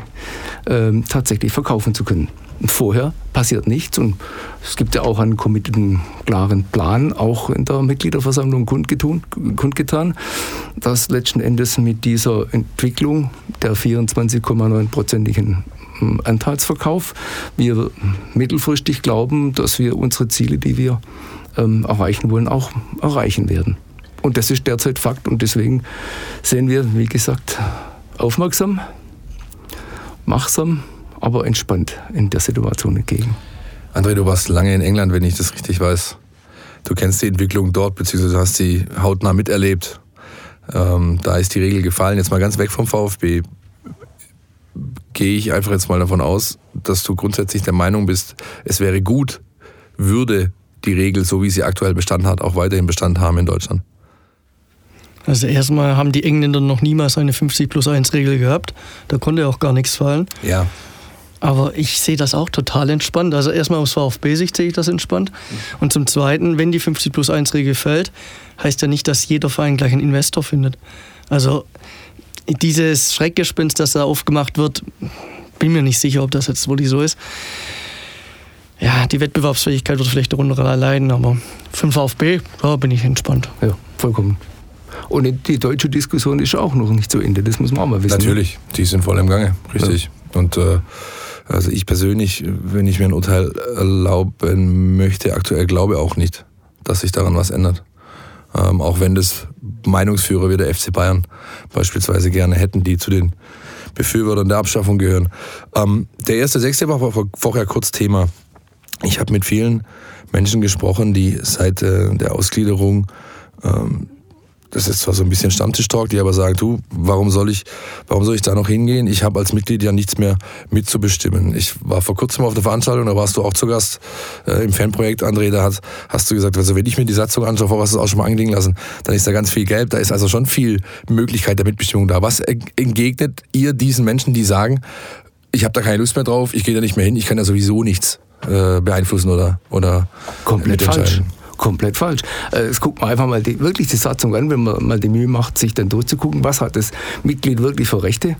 Speaker 4: äh, tatsächlich verkaufen zu können. Vorher passiert nichts und es gibt ja auch einen committeden, klaren Plan, auch in der Mitgliederversammlung kundgetun, kundgetan, dass letzten Endes mit dieser Entwicklung der 24,9-prozentigen hm, Anteilsverkauf wir mittelfristig glauben, dass wir unsere Ziele, die wir ähm, erreichen wollen, auch erreichen werden. Und das ist derzeit Fakt und deswegen sehen wir, wie gesagt, aufmerksam, machsam, aber entspannt in der Situation entgegen.
Speaker 3: André, du warst lange in England, wenn ich das richtig weiß. Du kennst die Entwicklung dort, beziehungsweise hast sie hautnah miterlebt. Ähm, da ist die Regel gefallen. Jetzt mal ganz weg vom VfB. Gehe ich einfach jetzt mal davon aus, dass du grundsätzlich der Meinung bist, es wäre gut, würde die Regel, so wie sie aktuell Bestand hat, auch weiterhin Bestand haben in Deutschland.
Speaker 5: Also erstmal haben die Engländer noch niemals eine 50 plus 1 Regel gehabt. Da konnte auch gar nichts fallen.
Speaker 3: Ja.
Speaker 5: Aber ich sehe das auch total entspannt. Also erstmal aus VfB-Sicht sehe ich das entspannt. Und zum Zweiten, wenn die 50 plus 1 Regel fällt, heißt ja nicht, dass jeder Verein gleich einen Investor findet. Also dieses Schreckgespenst, das da aufgemacht wird, bin mir nicht sicher, ob das jetzt wirklich so ist. Ja, die Wettbewerbsfähigkeit wird vielleicht darunter leiden, aber für den VfB ja, bin ich entspannt.
Speaker 4: Ja, vollkommen. Und die deutsche Diskussion ist auch noch nicht zu Ende, das muss man auch mal wissen.
Speaker 3: Natürlich, die sind voll im Gange, richtig. Ja. Und äh, also ich persönlich, wenn ich mir ein Urteil erlauben möchte, aktuell glaube auch nicht, dass sich daran was ändert. Ähm, auch wenn das Meinungsführer wie der FC Bayern beispielsweise gerne hätten, die zu den Befürwortern der Abschaffung gehören. Ähm, der erste Sechste war vorher kurz Thema. Ich habe mit vielen Menschen gesprochen, die seit äh, der Ausgliederung ähm, das ist zwar so ein bisschen Stammtisch-Talk, die aber sagen, du, warum soll ich, warum soll ich da noch hingehen? Ich habe als Mitglied ja nichts mehr mitzubestimmen. Ich war vor kurzem auf der Veranstaltung, da warst du auch zu Gast äh, im Fanprojekt, André, da hast, hast du gesagt, also wenn ich mir die Satzung anschaue, vorher hast du es auch schon mal angelegen lassen, dann ist da ganz viel Gelb, da ist also schon viel Möglichkeit der Mitbestimmung da. Was entgegnet ihr diesen Menschen, die sagen, ich habe da keine Lust mehr drauf, ich gehe da nicht mehr hin, ich kann ja sowieso nichts äh, beeinflussen oder, oder
Speaker 4: komplett falsch komplett falsch. Äh, es guckt man einfach mal die, wirklich die Satzung an, wenn man mal die Mühe macht, sich dann durchzugucken, was hat das Mitglied wirklich für Rechte.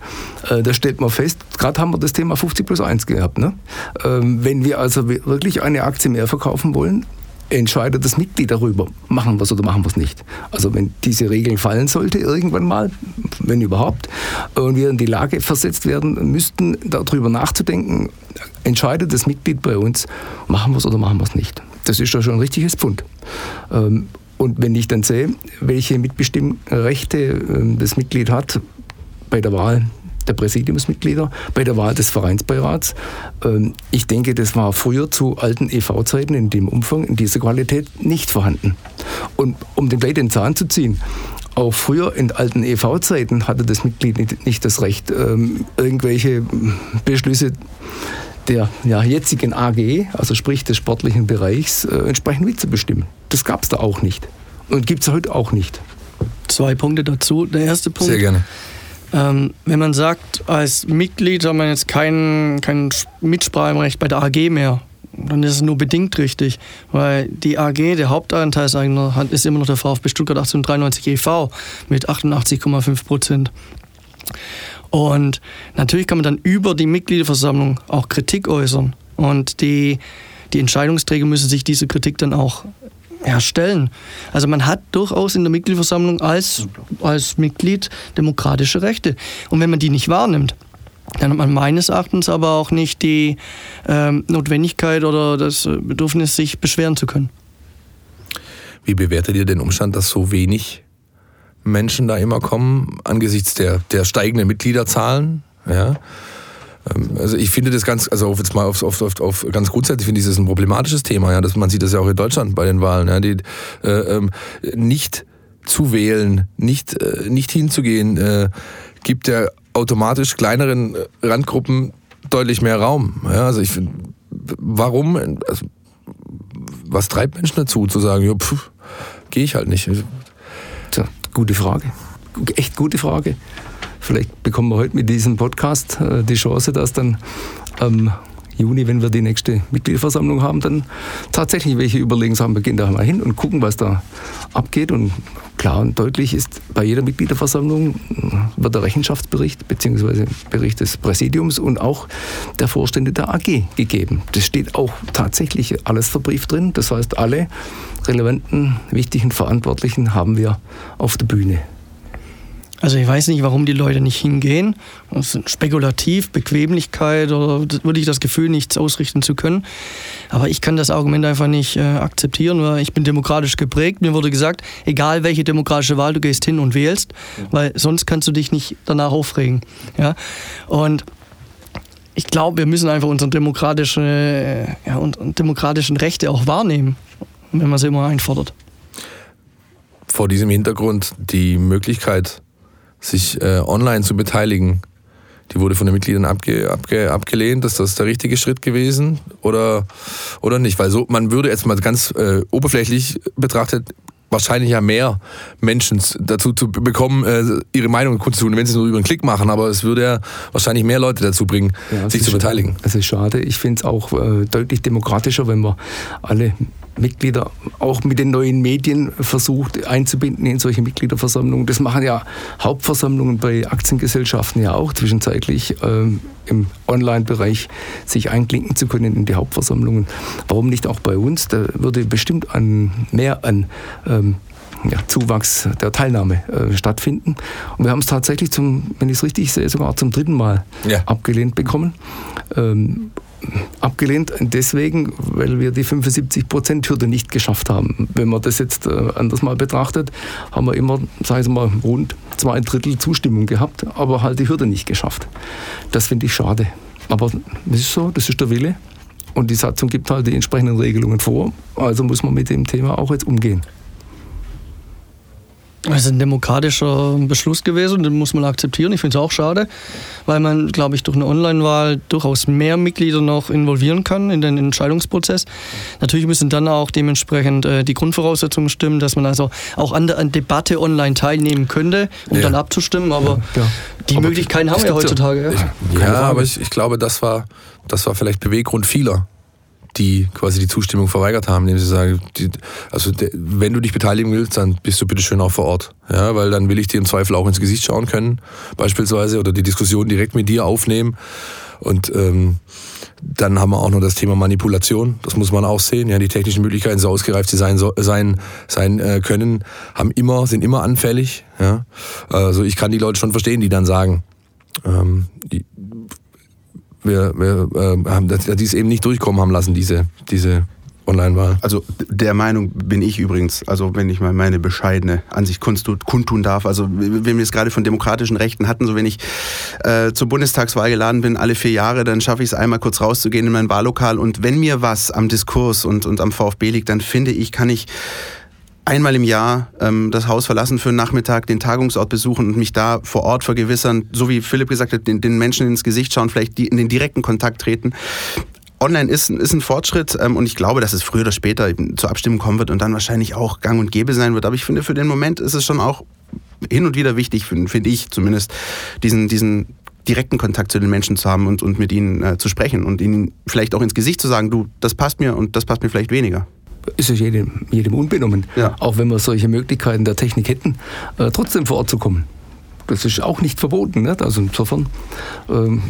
Speaker 4: Äh, da stellt man fest, gerade haben wir das Thema 50 plus 1 gehabt. Ne? Ähm, wenn wir also wirklich eine Aktie mehr verkaufen wollen, entscheidet das Mitglied darüber, machen wir es oder machen wir es nicht. Also wenn diese Regeln fallen sollte, irgendwann mal, wenn überhaupt, und wir in die Lage versetzt werden müssten, darüber nachzudenken, entscheidet das Mitglied bei uns, machen wir es oder machen wir es nicht. Das ist doch schon ein richtiges Pfund. Ähm, und wenn ich dann sehe, welche Mitbestimmrechte ähm, das Mitglied hat bei der Wahl der Präsidiumsmitglieder, bei der Wahl des Vereinsbeirats, ähm, ich denke, das war früher zu alten EV-Zeiten in dem Umfang, in dieser Qualität nicht vorhanden. Und um den gleich den Zahn zu ziehen, auch früher in alten EV-Zeiten hatte das Mitglied nicht, das Recht, irgendwelche Beschlüsse der ja, jetzigen AG, also sprich des sportlichen Bereichs, äh, entsprechend mitzubestimmen. Das gab es da auch nicht. Und gibt es heute auch nicht.
Speaker 5: Zwei Punkte dazu. Der erste Punkt.
Speaker 3: Sehr gerne.
Speaker 5: Ähm, wenn man sagt, als Mitglied hat man jetzt kein, kein Mitspracherecht bei der AG mehr, dann ist es nur bedingt richtig, weil die AG, der Hauptanteilseigner, ist immer noch der VfB Stuttgart 1893 e.V. mit 88,5 Prozent. Und natürlich kann man dann über die Mitgliederversammlung auch Kritik äußern. Und die, die Entscheidungsträger müssen sich diese Kritik dann auch erstellen. Also man hat durchaus in der Mitgliederversammlung als, als Mitglied demokratische Rechte. Und wenn man die nicht wahrnimmt, dann hat man meines Erachtens aber auch nicht die ähm, Notwendigkeit oder das Bedürfnis, sich beschweren zu können.
Speaker 3: Wie bewertet ihr den Umstand, dass so wenig Menschen da immer kommen, angesichts der, der steigenden Mitgliederzahlen. Ja. Ähm, also ich finde das ganz, also jetzt mal auf, auf, auf, auf ganz grundsätzlich finde ich das ein problematisches Thema, ja. Das, man sieht das ja auch in Deutschland bei den Wahlen, ja. Die, äh, ähm, nicht zu wählen, nicht, äh, nicht hinzugehen, äh, gibt ja automatisch kleineren Randgruppen deutlich mehr Raum. Ja, also ich finde, warum? Also, was treibt Menschen dazu, zu sagen, ja, pff, gehe ich halt nicht.
Speaker 4: Gute Frage. Echt gute Frage. Vielleicht bekommen wir heute mit diesem Podcast äh, die Chance, dass dann am Juni, wenn wir die nächste Mitgliederversammlung haben, dann tatsächlich welche überlegen, sagen, wir gehen da mal hin und gucken, was da abgeht. Und klar und deutlich ist, bei jeder Mitgliederversammlung wird der Rechenschaftsbericht bzw. Bericht des Präsidiums und auch der Vorstände der AG gegeben. Das steht auch tatsächlich alles verbrieft drin. Das heißt, alle relevanten, wichtigen Verantwortlichen haben wir auf der Bühne.
Speaker 5: Also ich weiß nicht, warum die Leute nicht hingehen. Das ist spekulativ, Bequemlichkeit oder würde ich das Gefühl, nichts ausrichten zu können. Aber ich kann das Argument einfach nicht äh, akzeptieren, weil ich bin demokratisch geprägt. Mir wurde gesagt, egal welche demokratische Wahl du gehst hin und wählst, weil sonst kannst du dich nicht danach aufregen. Ja? Und ich glaube, wir müssen einfach unsere demokratische, äh, ja, und demokratischen Rechte auch wahrnehmen, wenn man sie immer einfordert.
Speaker 3: Vor diesem Hintergrund die Möglichkeit, sich äh, online zu beteiligen, die wurde von den Mitgliedern abge, abge, abgelehnt. Ist das der richtige Schritt gewesen oder, oder nicht? Weil so, man würde jetzt mal ganz äh, oberflächlich betrachtet wahrscheinlich ja mehr Menschen dazu zu bekommen, äh, ihre Meinung kundzutun, wenn sie es nur über einen Klick machen. Aber es würde ja wahrscheinlich mehr Leute dazu bringen, ja, sich zu beteiligen.
Speaker 4: Es ist schade. Ich finde es auch äh, deutlich demokratischer, wenn wir alle Mitglieder auch mit den neuen Medien versucht einzubinden in solche Mitgliederversammlungen. Das machen ja Hauptversammlungen bei Aktiengesellschaften ja auch zwischenzeitlich ähm, im Online-Bereich sich einklinken zu können in die Hauptversammlungen. Warum nicht auch bei uns? Da würde bestimmt an, mehr an ähm, ja, Zuwachs der Teilnahme äh, stattfinden. Und wir haben es tatsächlich zum, wenn ich es richtig sehe, sogar zum dritten Mal ja. abgelehnt bekommen. Ähm, abgelehnt deswegen, weil wir die 75%-Hürde nicht geschafft haben. Wenn man das jetzt äh, anders mal betrachtet, haben wir immer, sagen ich mal, rund zwei Drittel Zustimmung gehabt, aber halt die Hürde nicht geschafft. Das finde ich schade. Aber das ist so, das ist der Wille. Und die Satzung gibt halt die entsprechenden Regelungen vor. Also muss man mit dem Thema auch jetzt umgehen.
Speaker 5: Das ist ein demokratischer Beschluss gewesen, den muss man akzeptieren. Ich finde es auch schade, weil man, glaube ich, durch eine Online-Wahl durchaus mehr Mitglieder noch involvieren kann in den Entscheidungsprozess. Natürlich müssen dann auch dementsprechend äh, die Grundvoraussetzungen stimmen, dass man also auch an der an Debatte online teilnehmen könnte, um ja. dann abzustimmen. Aber ja, ja. die aber Möglichkeiten haben wir ja heutzutage.
Speaker 3: Ich, ja, aber ich, ich glaube, das war, das war vielleicht Beweggrund vieler die quasi die Zustimmung verweigert haben, indem sie sagen, die, also de, wenn du dich beteiligen willst, dann bist du bitte schön auch vor Ort. Ja, weil dann will ich dir im Zweifel auch ins Gesicht schauen können, beispielsweise, oder die Diskussion direkt mit dir aufnehmen. Und ähm, dann haben wir auch noch das Thema Manipulation. Das muss man auch sehen. Ja, die technischen Möglichkeiten, so ausgereift sie sein, so, sein, sein äh, können, haben immer, sind immer anfällig. Ja? Also ich kann die Leute schon verstehen, die dann sagen, ähm, die, wir, wir äh, haben die es eben nicht durchkommen haben lassen, diese, diese Online-Wahl.
Speaker 2: Also der Meinung bin ich übrigens, also wenn ich mal meine bescheidene Ansicht kundtun darf, also wenn wir es gerade von demokratischen Rechten hatten, so wenn ich äh, zur Bundestagswahl geladen bin, alle vier Jahre, dann schaffe ich es einmal kurz rauszugehen in mein Wahllokal und wenn mir was am Diskurs und, und am VfB liegt, dann finde ich, kann ich einmal im Jahr ähm, das Haus verlassen für einen Nachmittag, den Tagungsort besuchen und mich da vor Ort vergewissern, so wie Philipp gesagt hat, den, den Menschen ins Gesicht schauen, vielleicht die, in den direkten Kontakt treten. Online ist, ist ein Fortschritt ähm, und ich glaube, dass es früher oder später zur Abstimmung kommen wird und dann wahrscheinlich auch gang und gäbe sein wird. Aber ich finde, für den Moment ist es schon auch hin und wieder wichtig, finde find ich zumindest, diesen, diesen direkten Kontakt zu den Menschen zu haben und, und mit ihnen äh, zu sprechen und ihnen vielleicht auch ins Gesicht zu sagen, du, das passt mir und das passt mir vielleicht weniger
Speaker 4: ist es jedem, jedem unbenommen. Ja. Auch wenn wir solche Möglichkeiten der Technik hätten, äh, trotzdem vor Ort zu kommen. Das ist auch nicht verboten. Nicht? Also insofern. Ähm,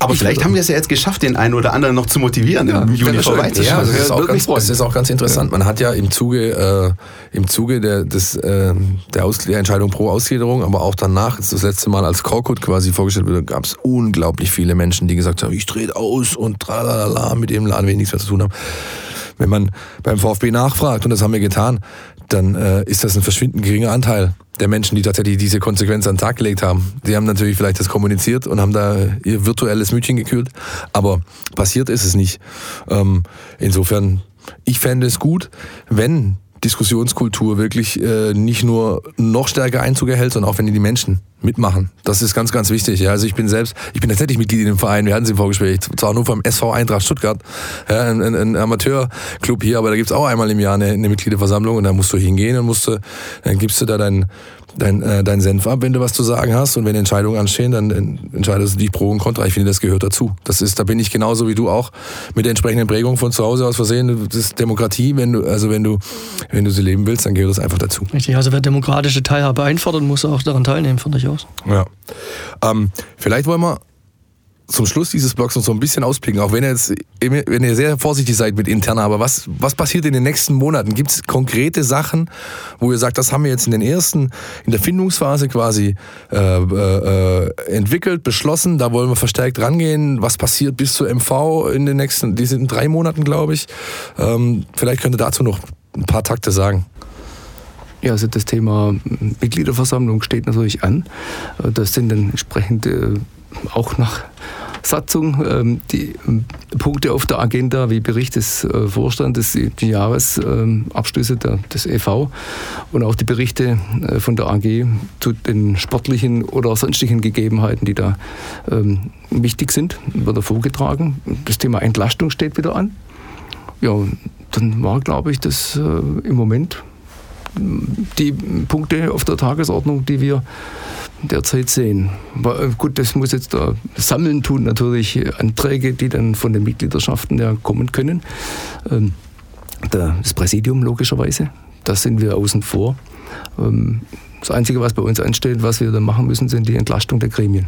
Speaker 2: aber ich vielleicht haben wir es ja jetzt geschafft, den einen oder anderen noch zu motivieren, ja, im Juni vorbeizuschauen. Ja,
Speaker 3: das ist, auch ganz, das ist auch ganz interessant. Man hat ja im Zuge, äh, im Zuge der, des, äh, der, Aus der Entscheidung pro Ausgliederung, aber auch danach, das letzte Mal als Korkut quasi vorgestellt wurde, gab es unglaublich viele Menschen, die gesagt haben, ich drehe aus und tralala, mit dem Laden will ich nichts mehr zu tun haben. Wenn man beim VfB nachfragt, und das haben wir getan, dann äh, ist das ein verschwindend geringer Anteil der Menschen, die tatsächlich diese Konsequenz an den Tag gelegt haben. Die haben natürlich vielleicht das kommuniziert und haben da ihr virtuelles Mütchen gekühlt, aber passiert ist es nicht. Ähm, insofern, ich fände es gut, wenn Diskussionskultur wirklich äh, nicht nur noch stärker Einzug erhält, sondern auch wenn die Menschen mitmachen. Das ist ganz, ganz wichtig. Ja, also ich bin selbst, ich bin tatsächlich Mitglied in dem Verein, wir hatten es im Vorgespräch, zwar nur vom SV Eintracht Stuttgart, ja, ein, ein, ein Amateurclub hier, aber da gibt's auch einmal im Jahr eine, eine Mitgliederversammlung und da musst du hingehen und musst du, dann gibst du da dein, dein, äh, dein Senf ab, wenn du was zu sagen hast. Und wenn Entscheidungen anstehen, dann entscheidest du dich pro und contra. Ich finde, das gehört dazu. Das ist, da bin ich genauso wie du auch mit der entsprechenden Prägung von zu Hause aus versehen. Das ist Demokratie, wenn du, also wenn du, wenn du sie leben willst, dann gehört das einfach dazu.
Speaker 5: Richtig, also wer demokratische Teilhabe einfordert, muss auch daran teilnehmen, von durchaus.
Speaker 3: Ja. Ähm, vielleicht wollen wir zum Schluss dieses Blogs noch so ein bisschen ausblicken, auch wenn ihr jetzt wenn ihr sehr vorsichtig seid mit interner, aber was, was passiert in den nächsten Monaten? Gibt es konkrete Sachen, wo ihr sagt, das haben wir jetzt in den ersten, in der Findungsphase quasi äh, äh, entwickelt, beschlossen, da wollen wir verstärkt rangehen. Was passiert bis zur MV in den nächsten, die sind in drei Monaten, glaube ich. Ähm, vielleicht könnt ihr dazu noch ein paar Takte sagen.
Speaker 4: Ja, also das Thema Mitgliederversammlung steht natürlich an. Das sind dann entsprechend auch nach Satzung ähm, die ähm, Punkte auf der Agenda wie Bericht des äh, Vorstandes, die Jahresabschlüsse ähm, des EV und auch die Berichte äh, von der AG zu den sportlichen oder sonstigen Gegebenheiten, die da wichtig sind, wird er vorgetragen. Das Thema Entlastung steht wieder an. Ja, dann war, glaube ich, das äh, im Moment die Punkte auf der Tagesordnung, die wir derzeit sehen. Aber gut, das muss jetzt da sammeln tun, natürlich Anträge, die dann von den Mitgliederschaften ja kommen können. Ähm, das Präsidium logischerweise, da sind wir außen vor. Ähm, das Einzige, was bei uns ansteht, was wir dann machen müssen, sind die Entlastung der Gremien.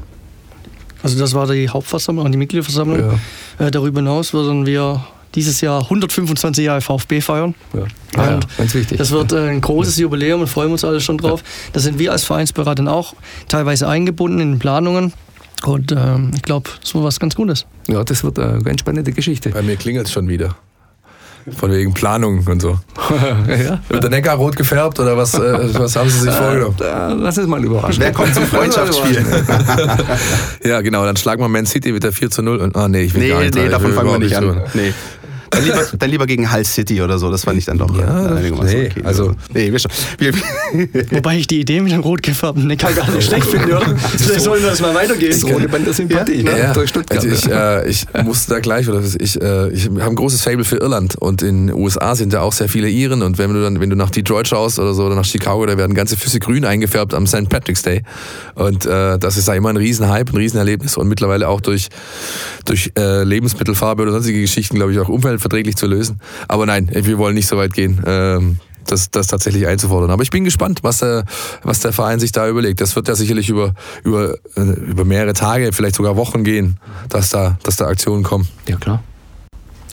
Speaker 5: Also das war die Hauptversammlung, die Mitgliederversammlung. Ja. Äh, darüber hinaus würden wir dieses Jahr 125 Jahre VfB feiern. Ja.
Speaker 4: Ah, ja, ganz wichtig.
Speaker 5: Das wird äh, ein großes Jubiläum und freuen uns alle schon drauf. Ja. Da sind wir als Vereinsberater auch teilweise eingebunden in den Planungen. Und ähm, ich glaube, das wird was ganz Gutes.
Speaker 4: Ja, das wird eine ganz spannende Geschichte.
Speaker 3: Bei mir klingelt es schon wieder. Von wegen Planung und so. [laughs] ja. Wird der Neckar rot gefärbt oder was, äh, was haben Sie sich vorgenommen?
Speaker 4: Äh, lass es mal überraschen.
Speaker 2: Wer kommt zum [laughs] Freundschaftsspiel? [laughs]
Speaker 3: ja, genau, dann schlagen wir Man City mit der 4 zu 0 und, ah, nee, ich will nee, gar nicht.
Speaker 2: Nee, davon fangen wir nicht an. Nee. Dann lieber, dann lieber, gegen Hull City oder so, das fand ich dann doch
Speaker 3: ja, äh, einigermaßen nee, okay. Also, nee,
Speaker 5: wir schon, wir, [laughs] Wobei ich die Idee mit dem rot gefärbten Neckar gar nicht schlecht finde, oder? [laughs] Vielleicht sollen wir das mal weitergehen. Das
Speaker 4: rote Band der Sympathie,
Speaker 3: ja? ne? Ja. Durch Stuttgart. Also ich, äh, ich musste da gleich, oder ich, äh, ich habe ein großes Fable für Irland und in den USA sind ja auch sehr viele Iren und wenn du dann, wenn du nach Detroit schaust oder so oder nach Chicago, da werden ganze Füße grün eingefärbt am St. Patrick's Day und äh, das ist ja immer ein Riesenhype, ein Riesenerlebnis und mittlerweile auch durch, durch äh, Lebensmittelfarbe oder sonstige Geschichten, glaube ich, auch umweltverträglich zu lösen. Aber nein, wir wollen nicht so weit gehen. Ähm, das, das tatsächlich einzufordern. Aber ich bin gespannt, was der, was der Verein sich da überlegt. Das wird ja sicherlich über, über, äh, über mehrere Tage, vielleicht sogar Wochen gehen, dass da, dass da Aktionen kommen.
Speaker 4: Ja, klar.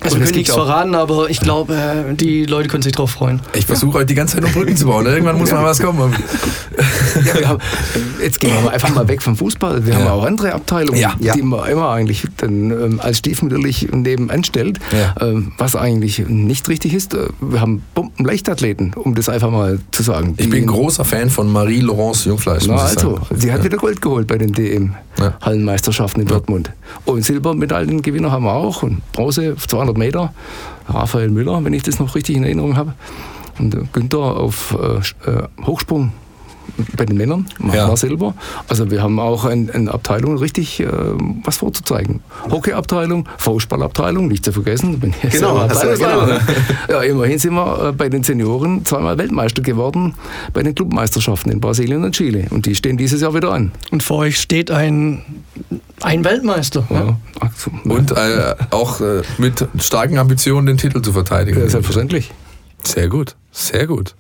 Speaker 5: Also wir können nichts verraten, aber ich glaube, äh, die Leute können sich drauf freuen.
Speaker 3: Ich versuche heute die ganze Zeit noch Brücken zu bauen. Ne? Irgendwann muss mal was kommen.
Speaker 4: Ja, haben, jetzt gehen wir einfach mal weg vom Fußball. Wir ja. haben auch andere Abteilungen, ja. die man immer eigentlich dann ähm, als stiefmütterlich nebenan stellt, ähm, was eigentlich nicht richtig ist. Äh, wir haben Bombenleichtathleten, um das einfach mal zu sagen.
Speaker 3: Ich bin großer Fan von Marie-Laurence Jungfleisch.
Speaker 4: Na, also, sie hat wieder Gold geholt bei den DM-Hallenmeisterschaften in Dortmund. Und Silbermedaillengewinner haben wir auch und Bronze, 200 200 Meter. Raphael Müller, wenn ich das noch richtig in Erinnerung habe. Und Günther auf äh, äh Hochsprung bei den Männern, machen ja. wir selber. Also wir haben auch eine ein Abteilung richtig äh, was vorzuzeigen. Hockeyabteilung, Faustballabteilung, nicht zu vergessen. Bin
Speaker 2: genau, also, genau. [laughs]
Speaker 4: Ja, immerhin sind wir äh, bei den Senioren zweimal Weltmeister geworden bei den Clubmeisterschaften in Brasilien und Chile. Und die stehen dieses Jahr wieder an.
Speaker 5: Und vor euch steht ein, ein Weltmeister. Ja.
Speaker 3: Und äh, auch äh, mit starken Ambitionen den Titel zu verteidigen.
Speaker 4: Ja, selbstverständlich.
Speaker 3: Sehr gut, sehr gut.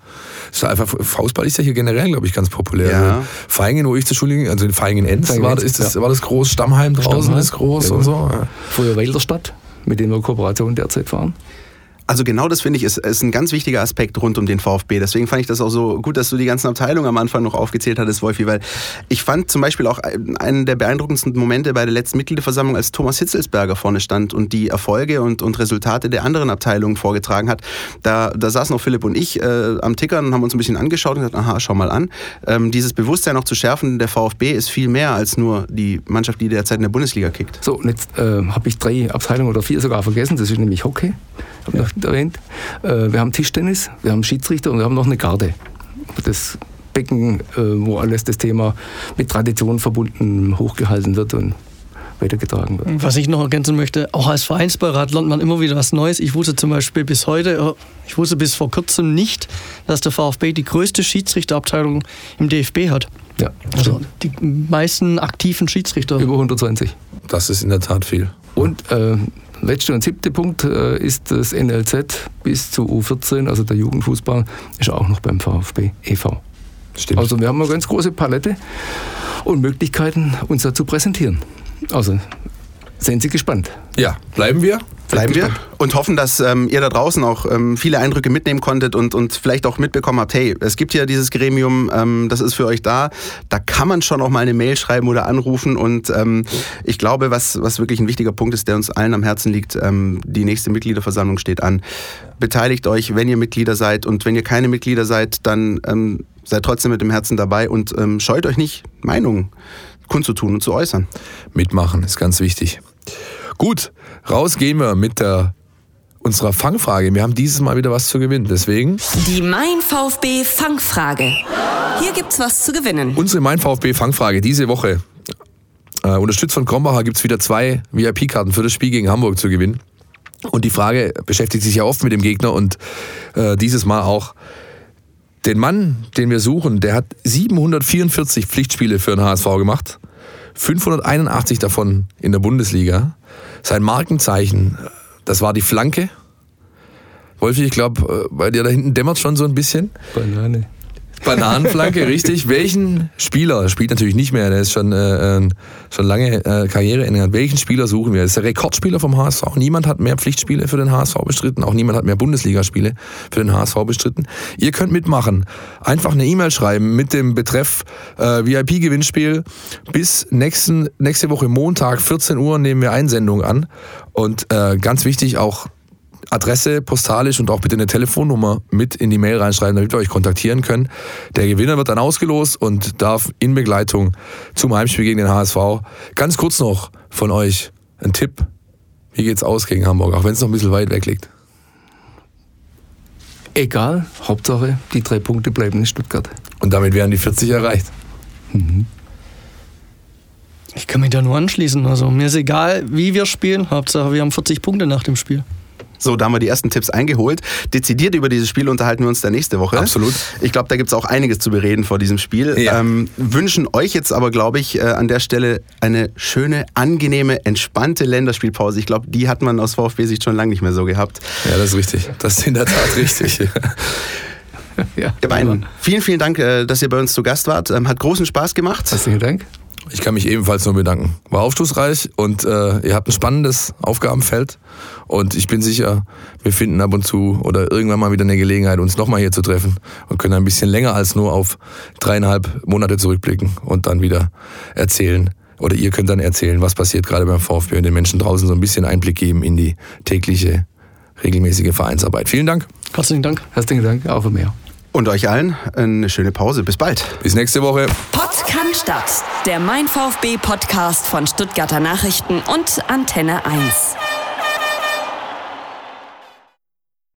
Speaker 3: Ist einfach, Faustball ist ja hier generell, glaube ich, ganz populär. Ja. Feingen, wo ich zur Schule ging, also in Feingen-Enz, war, das, ja. war das groß, Stammheim draußen Stammheim. ist groß ja. und so. Ja.
Speaker 4: Früher Wilderstadt, mit dem wir Kooperation derzeit fahren.
Speaker 2: Also genau das finde ich ist, ist ein ganz wichtiger Aspekt rund um den VfB. Deswegen fand ich das auch so gut, dass du die ganzen Abteilungen am Anfang noch aufgezählt hattest, Wolfi, weil ich fand zum Beispiel auch einen der beeindruckendsten Momente bei der letzten Mitgliederversammlung, als Thomas Hitzelsberger vorne stand und die Erfolge und, und Resultate der anderen Abteilungen vorgetragen hat. Da, da saßen auch Philipp und ich äh, am Tickern und haben uns ein bisschen angeschaut und gesagt, aha, schau mal an. Ähm, dieses Bewusstsein noch zu schärfen, der VfB ist viel mehr als nur die Mannschaft, die derzeit in der Bundesliga kickt.
Speaker 4: So, und jetzt äh, habe ich drei Abteilungen oder vier sogar vergessen. Das ist nämlich Hockey noch erwähnt. Äh, wir haben Tischtennis, wir haben Schiedsrichter und wir haben noch eine Garde. Das Becken, äh, wo alles das Thema mit Tradition verbunden hochgehalten wird und weitergetragen wird.
Speaker 5: Was ich noch ergänzen möchte, auch als Vereinsbeirat lernt man immer wieder was Neues. Ich wusste zum Beispiel bis heute, ich wusste bis vor kurzem nicht, dass der VfB die größte Schiedsrichterabteilung im DFB hat.
Speaker 4: Ja,
Speaker 5: Also die meisten aktiven Schiedsrichter.
Speaker 4: über 120.
Speaker 3: Das ist in der Tat viel.
Speaker 4: Und äh, letzter und siebte Punkt äh, ist das NLZ bis zu U14, also der Jugendfußball, ist auch noch beim VfB e.V.
Speaker 3: Stimmt.
Speaker 4: Also wir haben eine ganz große Palette und Möglichkeiten, uns da zu präsentieren. Also seien Sie gespannt.
Speaker 3: ja, bleiben wir.
Speaker 2: Bleiben wir und hoffen, dass ähm, ihr da draußen auch ähm, viele Eindrücke mitnehmen konntet und, und vielleicht auch mitbekommen habt, hey, es gibt hier dieses Gremium, ähm, das ist für euch da. Da kann man schon auch mal eine Mail schreiben oder anrufen. Und ähm, ich glaube, was, was wirklich ein wichtiger Punkt ist, der uns allen am Herzen liegt, ähm, die nächste Mitgliederversammlung steht an. Beteiligt euch, wenn ihr Mitglieder seid. Und wenn ihr keine Mitglieder seid, dann ähm, seid trotzdem mit dem Herzen dabei und scheut euch nicht, Meinungen kundzutun und zu äußern.
Speaker 3: Mitmachen ist ganz wichtig. Gut, raus gehen wir mit der unserer Fangfrage. Wir haben dieses Mal wieder was zu gewinnen. Deswegen
Speaker 1: Die Mein VfB Fangfrage. Hier gibt's was zu gewinnen.
Speaker 3: unsere Mein VfB Fangfrage diese Woche. Äh, unterstützt von Krombacher gibt es wieder zwei VIP-Karten für das Spiel gegen Hamburg zu gewinnen. Und die Frage beschäftigt sich ja oft mit dem Gegner und äh, dieses Mal auch. Den Mann, den wir suchen, der hat 744 Pflichtspiele für den HSV gemacht, 581 davon in der Bundesliga. Sein Markenzeichen, das war die Flanke. Wolfi, ich glaube, bei dir da hinten dämmert schon so ein bisschen.
Speaker 4: Banane.
Speaker 3: Bananenflanke, [laughs] richtig. Welchen Spieler, spielt natürlich nicht mehr, der ist schon, äh, äh, schon lange äh, Karriereende hat. Welchen Spieler suchen wir? Das ist der Rekordspieler vom HSV. Niemand hat mehr Pflichtspiele für den HSV bestritten. Auch niemand hat mehr Bundesligaspiele für den HSV bestritten. Ihr könnt mitmachen. Einfach eine E-Mail schreiben mit dem Betreff äh, VIP-Gewinnspiel. Bis nächsten, nächste Woche Montag, 14 Uhr, nehmen wir Einsendungen an. Und äh, ganz wichtig auch Adresse, postalisch und auch bitte eine Telefonnummer mit in die Mail reinschreiben, damit wir euch kontaktieren können. Der Gewinner wird dann ausgelost und darf in Begleitung zum Heimspiel gegen den HSV ganz kurz noch von euch ein Tipp. Wie geht's aus gegen Hamburg, auch wenn es noch ein bisschen weit weg liegt?
Speaker 4: Egal, Hauptsache, die drei Punkte bleiben in Stuttgart.
Speaker 3: Und damit wären die 40 erreicht.
Speaker 5: Ich kann mich da nur anschließen. Also mir ist egal, wie wir spielen. Hauptsache, wir haben 40 Punkte nach dem Spiel.
Speaker 2: So, da haben wir die ersten Tipps eingeholt. Dezidiert über dieses Spiel unterhalten wir uns dann nächste Woche.
Speaker 3: Absolut.
Speaker 2: Ich glaube, da gibt es auch einiges zu bereden vor diesem Spiel.
Speaker 3: Ja.
Speaker 2: Ähm, wünschen euch jetzt aber, glaube ich, äh, an der Stelle eine schöne, angenehme, entspannte Länderspielpause. Ich glaube, die hat man aus VfB-Sicht schon lange nicht mehr so gehabt.
Speaker 3: Ja, das ist richtig. Das ist in der Tat richtig. [laughs]
Speaker 4: Ja,
Speaker 2: Ihr beiden, vielen, vielen Dank, äh, dass ihr bei uns zu Gast wart. Ähm, Hat großen Spaß gemacht.
Speaker 4: Herzlichen Dank.
Speaker 3: Ich kann mich ebenfalls nur bedanken. War aufschlussreich und äh, ihr habt ein spannendes Aufgabenfeld. Und ich bin sicher, wir finden ab und zu oder irgendwann mal wieder eine Gelegenheit, uns nochmal hier zu treffen und können ein bisschen länger als nur auf dreieinhalb Monate zurückblicken und dann wieder erzählen. Oder ihr könnt dann erzählen, was passiert gerade beim VfB und den Menschen draußen so ein bisschen Einblick geben in die tägliche, regelmäßige Vereinsarbeit. Vielen Dank.
Speaker 5: Herzlichen Dank.
Speaker 4: Herzlichen Dank, auch für mehr.
Speaker 2: Und euch allen eine schöne Pause. Bis bald.
Speaker 3: Bis nächste Woche.
Speaker 1: Stadt. Der Mein VfB Podcast von Stuttgarter Nachrichten und Antenne 1.